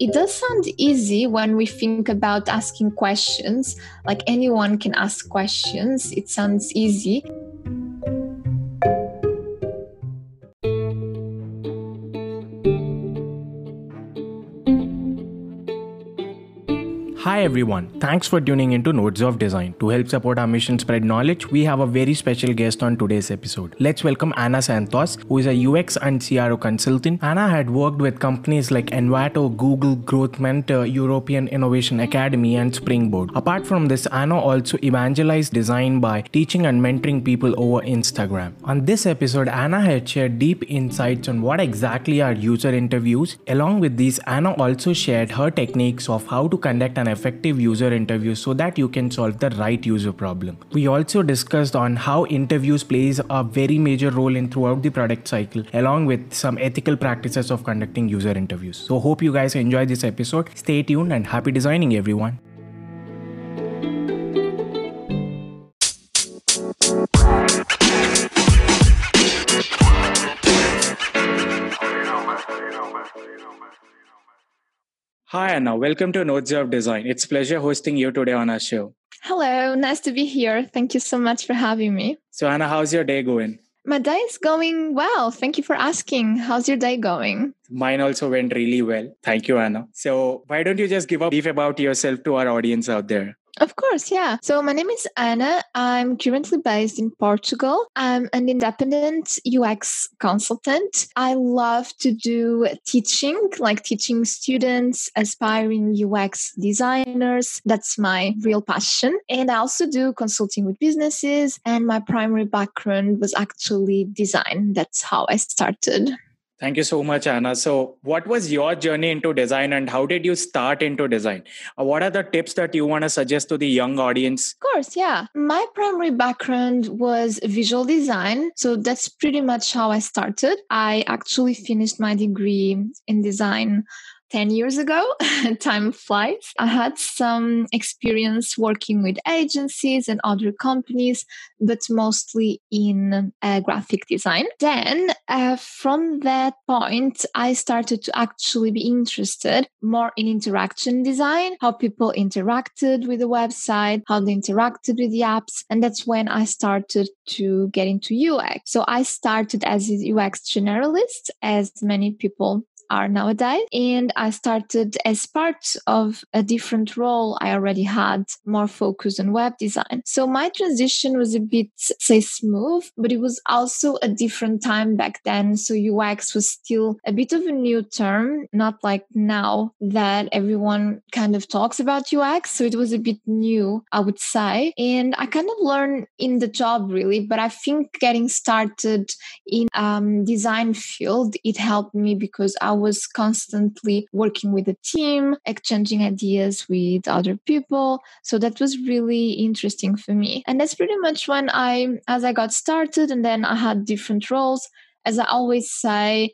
It does sound easy when we think about asking questions, like anyone can ask questions. It sounds easy. Hi everyone, thanks for tuning into Nodes of Design. To help support our mission spread knowledge, we have a very special guest on today's episode. Let's welcome Anna Santos, who is a UX and CRO consultant. Anna had worked with companies like Envato, Google, Growth Mentor, European Innovation Academy, and Springboard. Apart from this, Anna also evangelized design by teaching and mentoring people over Instagram. On this episode, Anna had shared deep insights on what exactly are user interviews. Along with these, Anna also shared her techniques of how to conduct an effective user interviews so that you can solve the right user problem. We also discussed on how interviews plays a very major role in throughout the product cycle along with some ethical practices of conducting user interviews. So hope you guys enjoy this episode. Stay tuned and happy designing everyone. Hi Anna, welcome to Nodes of Design. It's pleasure hosting you today on our show. Hello, nice to be here. Thank you so much for having me. So Anna, how's your day going? My day is going well. Thank you for asking. How's your day going? Mine also went really well. Thank you, Anna. So, why don't you just give a brief about yourself to our audience out there? Of course, yeah. So my name is Anna. I'm currently based in Portugal. I'm an independent UX consultant. I love to do teaching, like teaching students, aspiring UX designers. That's my real passion. And I also do consulting with businesses. And my primary background was actually design. That's how I started. Thank you so much, Anna. So, what was your journey into design and how did you start into design? Uh, what are the tips that you want to suggest to the young audience? Of course, yeah. My primary background was visual design. So, that's pretty much how I started. I actually finished my degree in design 10 years ago. Time flies. I had some experience working with agencies and other companies, but mostly in uh, graphic design. Then, uh, from that point, I started to actually be interested more in interaction design, how people interacted with the website, how they interacted with the apps. And that's when I started to get into UX. So I started as a UX generalist, as many people are nowadays. And I started as part of a different role I already had, more focus on web design. So my transition was a bit, say, smooth, but it was also a different time back then. So UX was still a bit of a new term, not like now that everyone kind of talks about UX. So it was a bit new, I would say. And I kind of learned in the job really, but I think getting started in um, design field, it helped me because I was constantly working with a team, exchanging ideas with other people. So that was really interesting for me. And that's pretty much when I, as I got started, and then I had different roles. As I always say,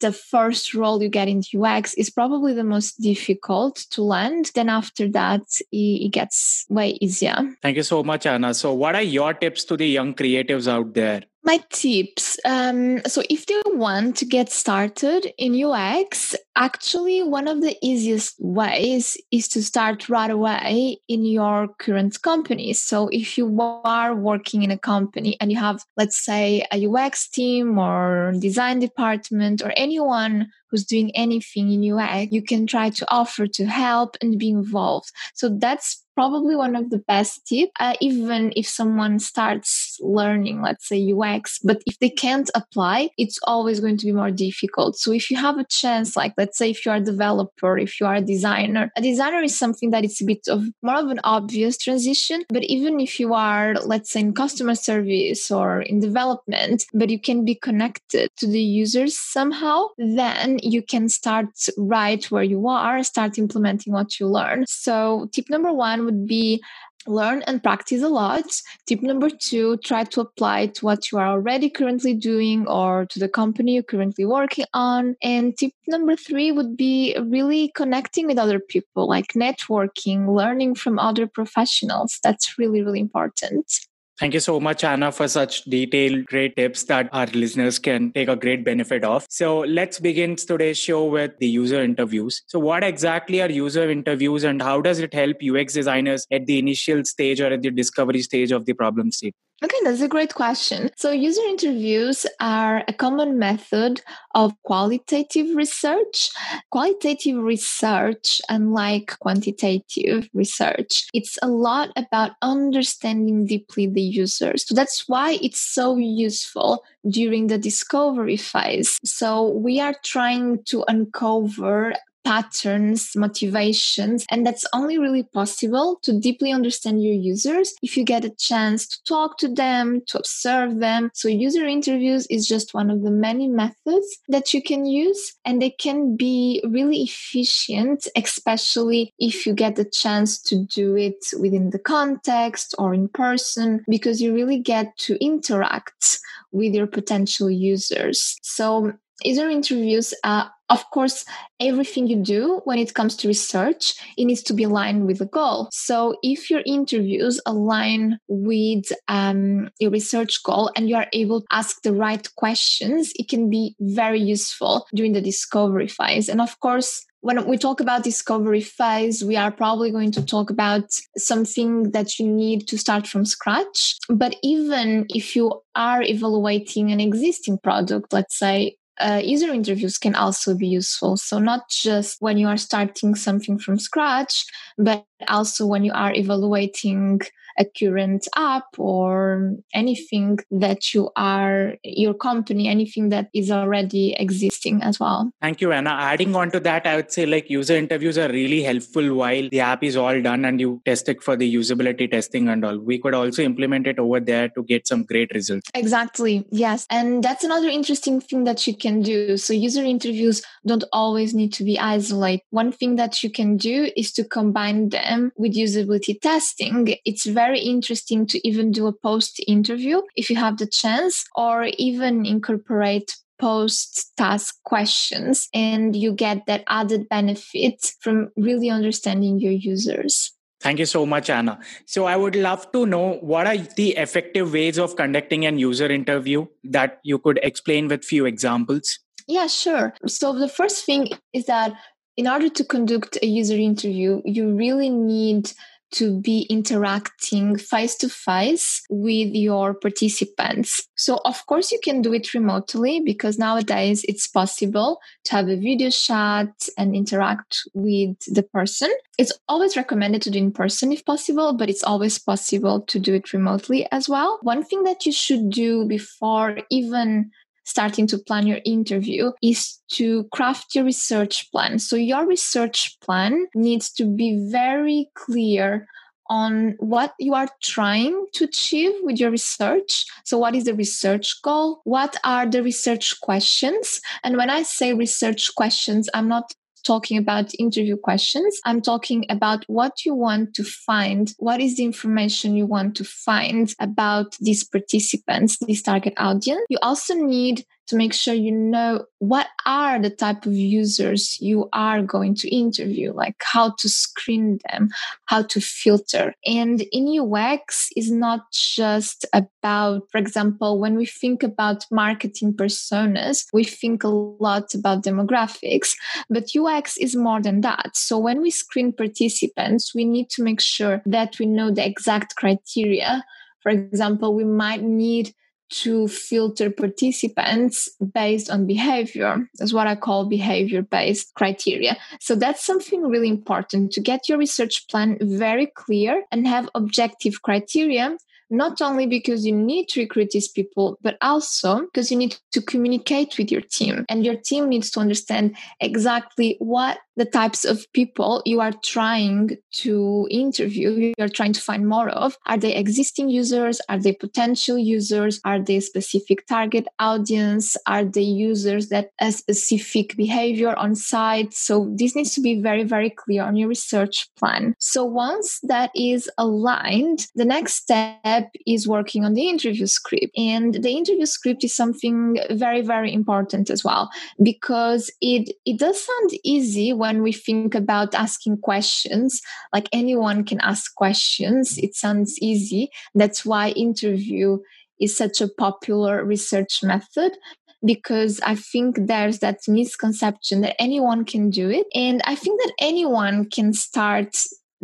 the first role you get in UX is probably the most difficult to land. Then after that, it, gets way easier. Thank you so much, Anna. So, what are your tips to the young creatives out there? My tips. Um, so, if they want to get started in UX, actually, one of the easiest ways is to start right away in your current company. So, if you are working in a company and you have, let's say, a UX team or design department or anyone who's doing anything in UX, you can try to offer to help and be involved. So, that's probably one of the best tips, uh, even if someone starts learning, let's say UX, but if they can't apply, it's always going to be more difficult. So if you have a chance, like let's say if you are a developer, if you are a designer, a designer is something that it's a bit of more of an obvious transition. But even if you are, let's say in customer service or in development, but you can be connected to the users somehow, then you can start right where you are, start implementing what you learn. So tip number one would be learn and practice a lot. Tip number two, try to apply to what you are already currently doing or to the company you're currently working on. And tip number three would be really connecting with other people, like networking, learning from other professionals. That's really, really important. Thank you so much, Anna, for such detailed, great tips that our listeners can take a great benefit of. So let's begin today's show with the user interviews. So, what exactly are user interviews and how does it help UX designers at the initial stage or at the discovery stage of the problem state? Okay, that's a great question. So, user interviews are a common method of qualitative research. Qualitative research, unlike quantitative research, it's a lot about understanding deeply the users. So, that's why it's so useful during the discovery phase. So, we are trying to uncover patterns, motivations. And that's only really possible to deeply understand your users if you get a chance to talk to them, to observe them. So, user interviews is just one of the many methods that you can use, and they can be really efficient, especially if you get the chance to do it within the context or in person, because you really get to interact with your potential users. So, user interviews are of course, everything you do when it comes to research, it needs to be aligned with the goal. So if your interviews align with um, your research goal and you are able to ask the right questions, it can be very useful during the discovery phase. And of course, when we talk about discovery phase, we are probably going to talk about something that you need to start from scratch. But even if you are evaluating an existing product, let's say uh, user interviews can also be useful. So, not just when you are starting something from scratch, but also when you are evaluating a current app or anything that you are your company anything that is already existing as well. Thank you anna. Adding on to that i would say like user interviews are really helpful while the app is all done and you test it for the usability testing and all. We could also implement it over there to get some great results. Exactly yes. And that's another interesting thing that you can do. So user interviews don't always need to be isolated. One thing that you can do is to combine them with usability testing. It's very very interesting to even do a post interview if you have the chance, or even incorporate post task questions and you get that added benefit from really understanding your users. Thank you so much, Anna. So, I would love to know what are the effective ways of conducting an user interview that you could explain with few examples? Yeah, sure. So, the first thing is that in order to conduct a user interview, you really need to be interacting face to face with your participants. So, of course, you can do it remotely because nowadays it's possible to have a video chat and interact with the person. It's always recommended to do in person if possible, but it's always possible to do it remotely as well. One thing that you should do before even starting to plan your interview is to craft your research plan. So, your research plan needs to be very clear on what you are trying to achieve with your research. So, what is the research goal? What are the research questions? And when I say research questions, I'm not talking about interview questions. I'm talking about what you want to find. What is the information you want to find about these participants, this target audience? You also need to make sure you know what are the type of users you are going to interview, like how to screen them, how to filter. And in UX is not just about, for example, when we think about marketing personas, we think a lot about demographics, but UX is more than that. So when we screen participants, we need to make sure that we know the exact criteria. For example, we might need to filter participants based on behavior. That's what I call behavior based criteria. So that's something really important to get your research plan very clear and have objective criteria not only because you need to recruit these people, but also because you need to communicate with your team. And your team needs to understand exactly what the types of people you are trying to interview, you're trying to find more of. Are they existing users? Are they potential users? Are they specific target audience? Are they users that a specific behavior on site? So this needs to be very, very clear on your research plan. So once that is aligned, the next step step is working on the interview script. And the interview script is something very, very important as well, because it, it does sound easy when we think about asking questions. Like anyone can ask questions. It sounds easy. That's why interview is such a popular research method because I think there's that misconception that anyone can do it. And I think that anyone can start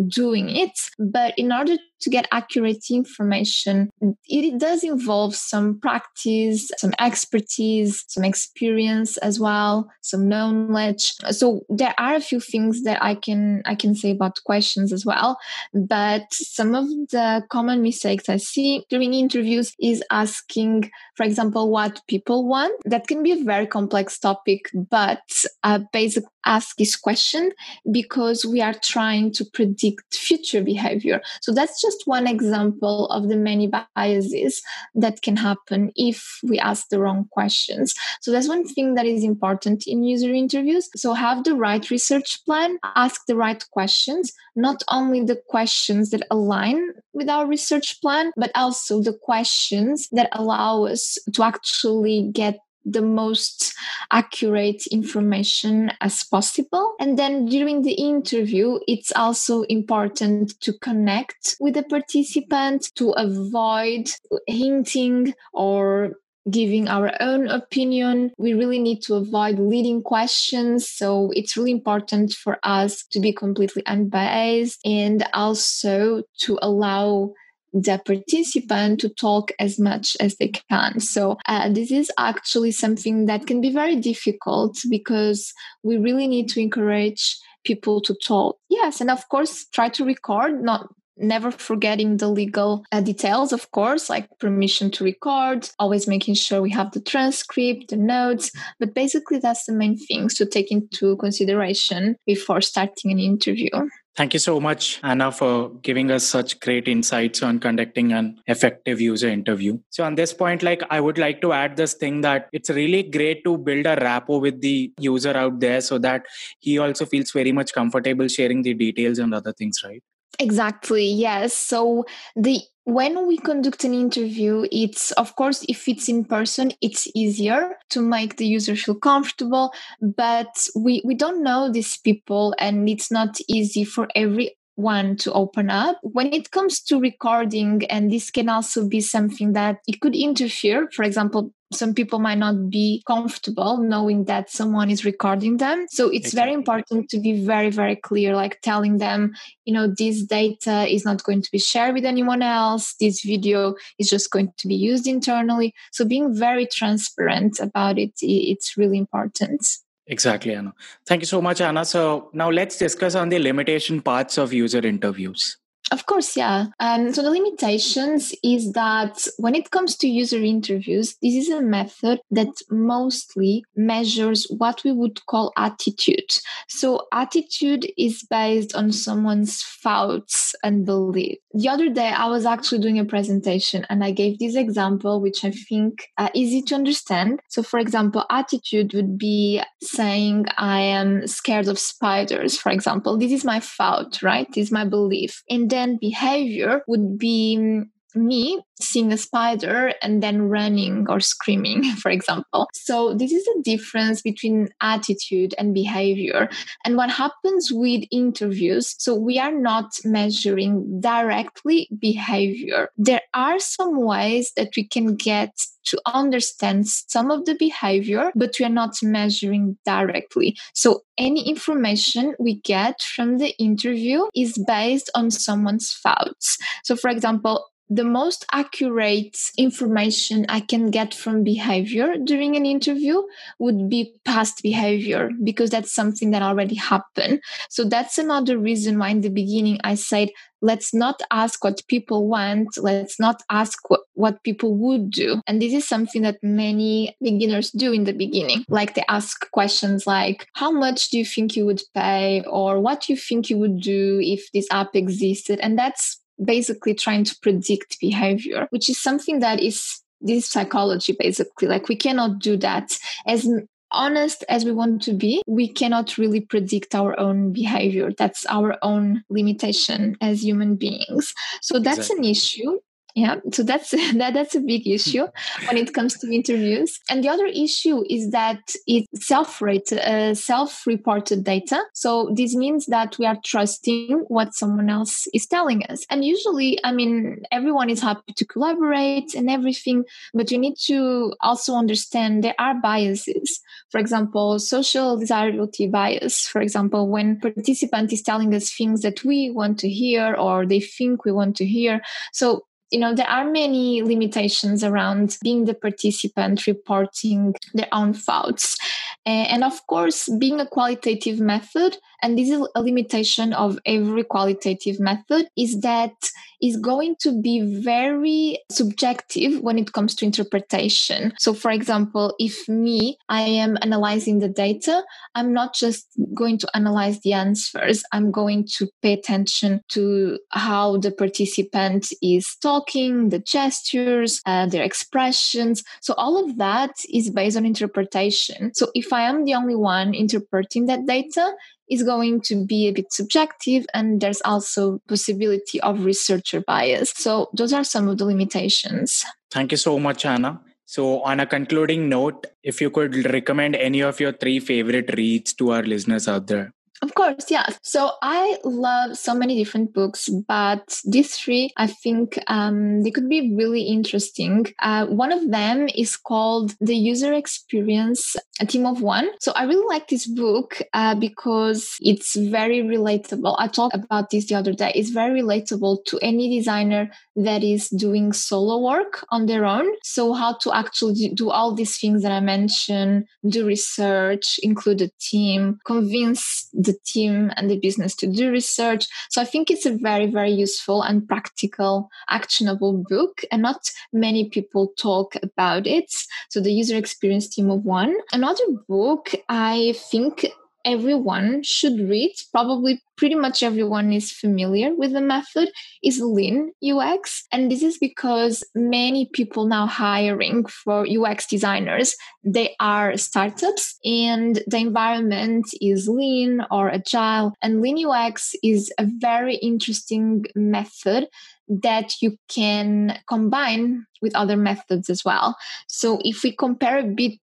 doing it. But in order to get accurate information, it does involve some practice, some expertise, some experience as well, some knowledge. So there are a few things that I can I can say about questions as well. But some of the common mistakes I see during interviews is asking, for example, what people want. That can be a very complex topic, but a basic ask this question because we are trying to predict future behavior. So that's just one example of the many biases that can happen if we ask the wrong questions. So that's one thing that is important in user interviews. So have the right research plan, ask the right questions, not only the questions that align with our research plan, but also the questions that allow us to actually get the most accurate information as possible. And then during the interview, it's also important to connect with the participant to avoid hinting or giving our own opinion. We really need to avoid leading questions. So it's really important for us to be completely unbiased and also to allow the participant to talk as much as they can. So, uh, this is actually something that can be very difficult because we really need to encourage people to talk. Yes, and of course, try to record, not never forgetting the legal uh, details, of course, like permission to record, always making sure we have the transcript, the notes. But basically, that's the main things to take into consideration before starting an interview. Thank you so much, Anna, for giving us such great insights on conducting an effective user interview. So, on this point, like I would like to add this thing that it's really great to build a rapport with the user out there so that he also feels very much comfortable sharing the details and other things, right? Exactly. Yes. So the when we conduct an interview, it's of course, if it's in person, it's easier to make the user feel comfortable. But we, we don't know these people, and it's not easy for every one to open up. When it comes to recording, and this can also be something that it could interfere, for example, some people might not be comfortable knowing that someone is recording them. So it's exactly. very important to be very, very clear, like telling them, you know, this data is not going to be shared with anyone else. This video is just going to be used internally. So being very transparent about it, it's really important. Exactly, Anna. Thank you so much, Anna. So now let's discuss on the limitation parts of user interviews. Of course, yeah. Um, so the limitations is that when it comes to user interviews, this is a method that mostly measures what we would call attitude. So attitude is based on someone's thoughts and belief. The other day, I was actually doing a presentation and I gave this example, which I think uh, easy to understand. So, for example, attitude would be saying, "I am scared of spiders." For example, this is my thought, right? This is my belief, and then behavior would be mm, me seeing a spider and then running or screaming, for example. So, this is the difference between attitude and behavior. And what happens with interviews, so we are not measuring directly behavior. There are some ways that we can get to understand some of the behavior, but we are not measuring directly. So, any information we get from the interview is based on someone's thoughts. So, for example, the most accurate information I can get from behavior during an interview would be past behavior because that's something that already happened. So that's another reason why in the beginning I said, let's not ask what people want. Let's not ask what, what people would do. And this is something that many beginners do in the beginning. Like they ask questions like, how much do you think you would pay? Or what do you think you would do if this app existed? And that's basically trying to predict behavior, which is something that is this psychology basically. Like we cannot do that. As honest as we want to be, we cannot really predict our own behavior. That's our own limitation as human beings. So that's exactly. an issue Yeah, so that's that, that's a big issue when it comes to interviews. And the other issue is that it's self-rated, uh, self-reported data. So this means that we are trusting what someone else is telling us. And usually, I mean, everyone is happy to collaborate and everything, but you need to also understand there are biases. For example, social desirability bias. For example, when participant is telling us things that we want to hear or they think we want to hear. So you know there are many limitations around being the participant reporting their own thoughts and of course being a qualitative method and this is a limitation of every qualitative method is that is going to be very subjective when it comes to interpretation. So for example if me i am analyzing the data i'm not just going to analyze the answers i'm going to pay attention to how the participant is talking the gestures uh, their expressions. So all of that is based on interpretation. So if i am the only one interpreting that data is going to be a bit subjective and there's also possibility of researcher bias. So those are some of the limitations. Thank you so much anna. So on a concluding note if you could recommend any of your three favorite reads to our listeners out there of course, yeah. So I love so many different books, but these three, I think um, they could be really interesting. Uh, one of them is called The User Experience, a Team of One. So I really like this book uh, because it's very relatable. I talked about this the other day. It's very relatable to any designer that is doing solo work on their own. So how to actually do all these things that I mentioned, do research, include a team, convince the team and the business to do research. So I think it's a very, very useful and practical, actionable book. And not many people talk about it. So the user experience team of one. Another book I think everyone should read, probably pretty much everyone is familiar with the method, is Lean UX. And this is because many people now hiring for UX designers, they are startups and the environment is lean or agile. And Lean UX is a very interesting method that you can combine with other methods as well. So if we compare a bit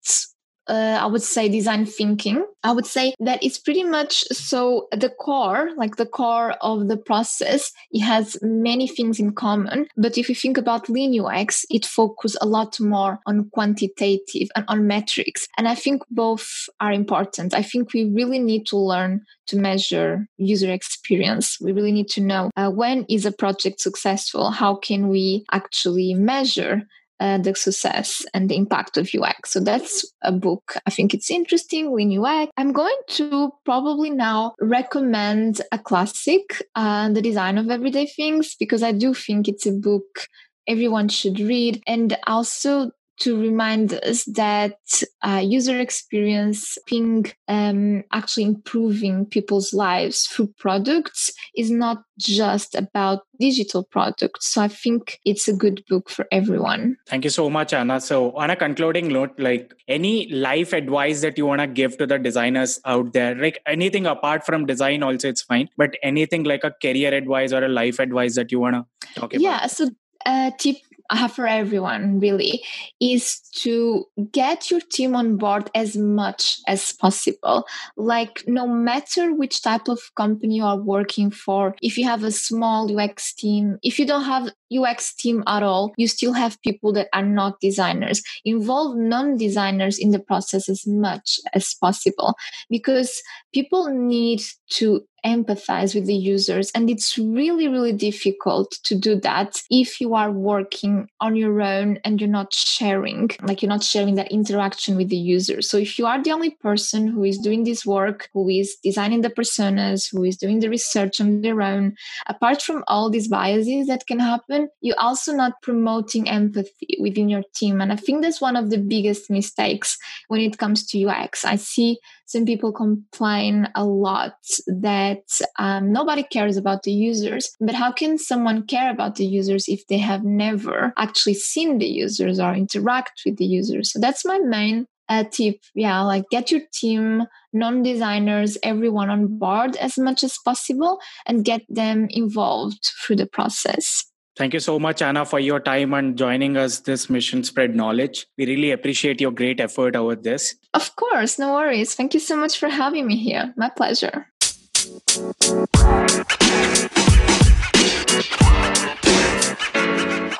uh, I would say design thinking. I would say that it's pretty much so the core, like the core of the process, it has many things in common. But if you think about Lean UX, it focuses a lot more on quantitative and on metrics. And I think both are important. I think we really need to learn to measure user experience. We really need to know uh, when is a project successful? How can we actually measure uh, the success and the impact of UX. So that's a book. I think it's interesting. Lean UX. I'm going to probably now recommend a classic, uh, The Design of Everyday Things, because I do think it's a book everyone should read. And also to remind us that uh, user experience being um, actually improving people's lives through products is not just about digital products. So I think it's a good book for everyone. Thank you so much, Anna. So on a concluding note, like any life advice that you want to give to the designers out there, like anything apart from design also it's fine, but anything like a career advice or a life advice that you want to talk about? Yeah. So uh, tip Have for everyone really is to get your team on board as much as possible. Like, no matter which type of company you are working for, if you have a small UX team, if you don't have UX team at all, you still have people that are not designers. Involve non designers in the process as much as possible because people need to empathize with the users. And it's really, really difficult to do that if you are working on your own and you're not sharing, like you're not sharing that interaction with the user. So if you are the only person who is doing this work, who is designing the personas, who is doing the research on their own, apart from all these biases that can happen, you're also not promoting empathy within your team. And I think that's one of the biggest mistakes when it comes to UX. I see some people complain a lot that um, nobody cares about the users. But how can someone care about the users if they have never actually seen the users or interact with the users? So that's my main uh, tip. Yeah, like get your team, non designers, everyone on board as much as possible and get them involved through the process. Thank you so much, Anna, for your time and joining us this mission spread knowledge. We really appreciate your great effort over this. Of course, no worries. Thank you so much for having me here. My pleasure.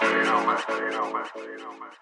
you know, man. You know, man.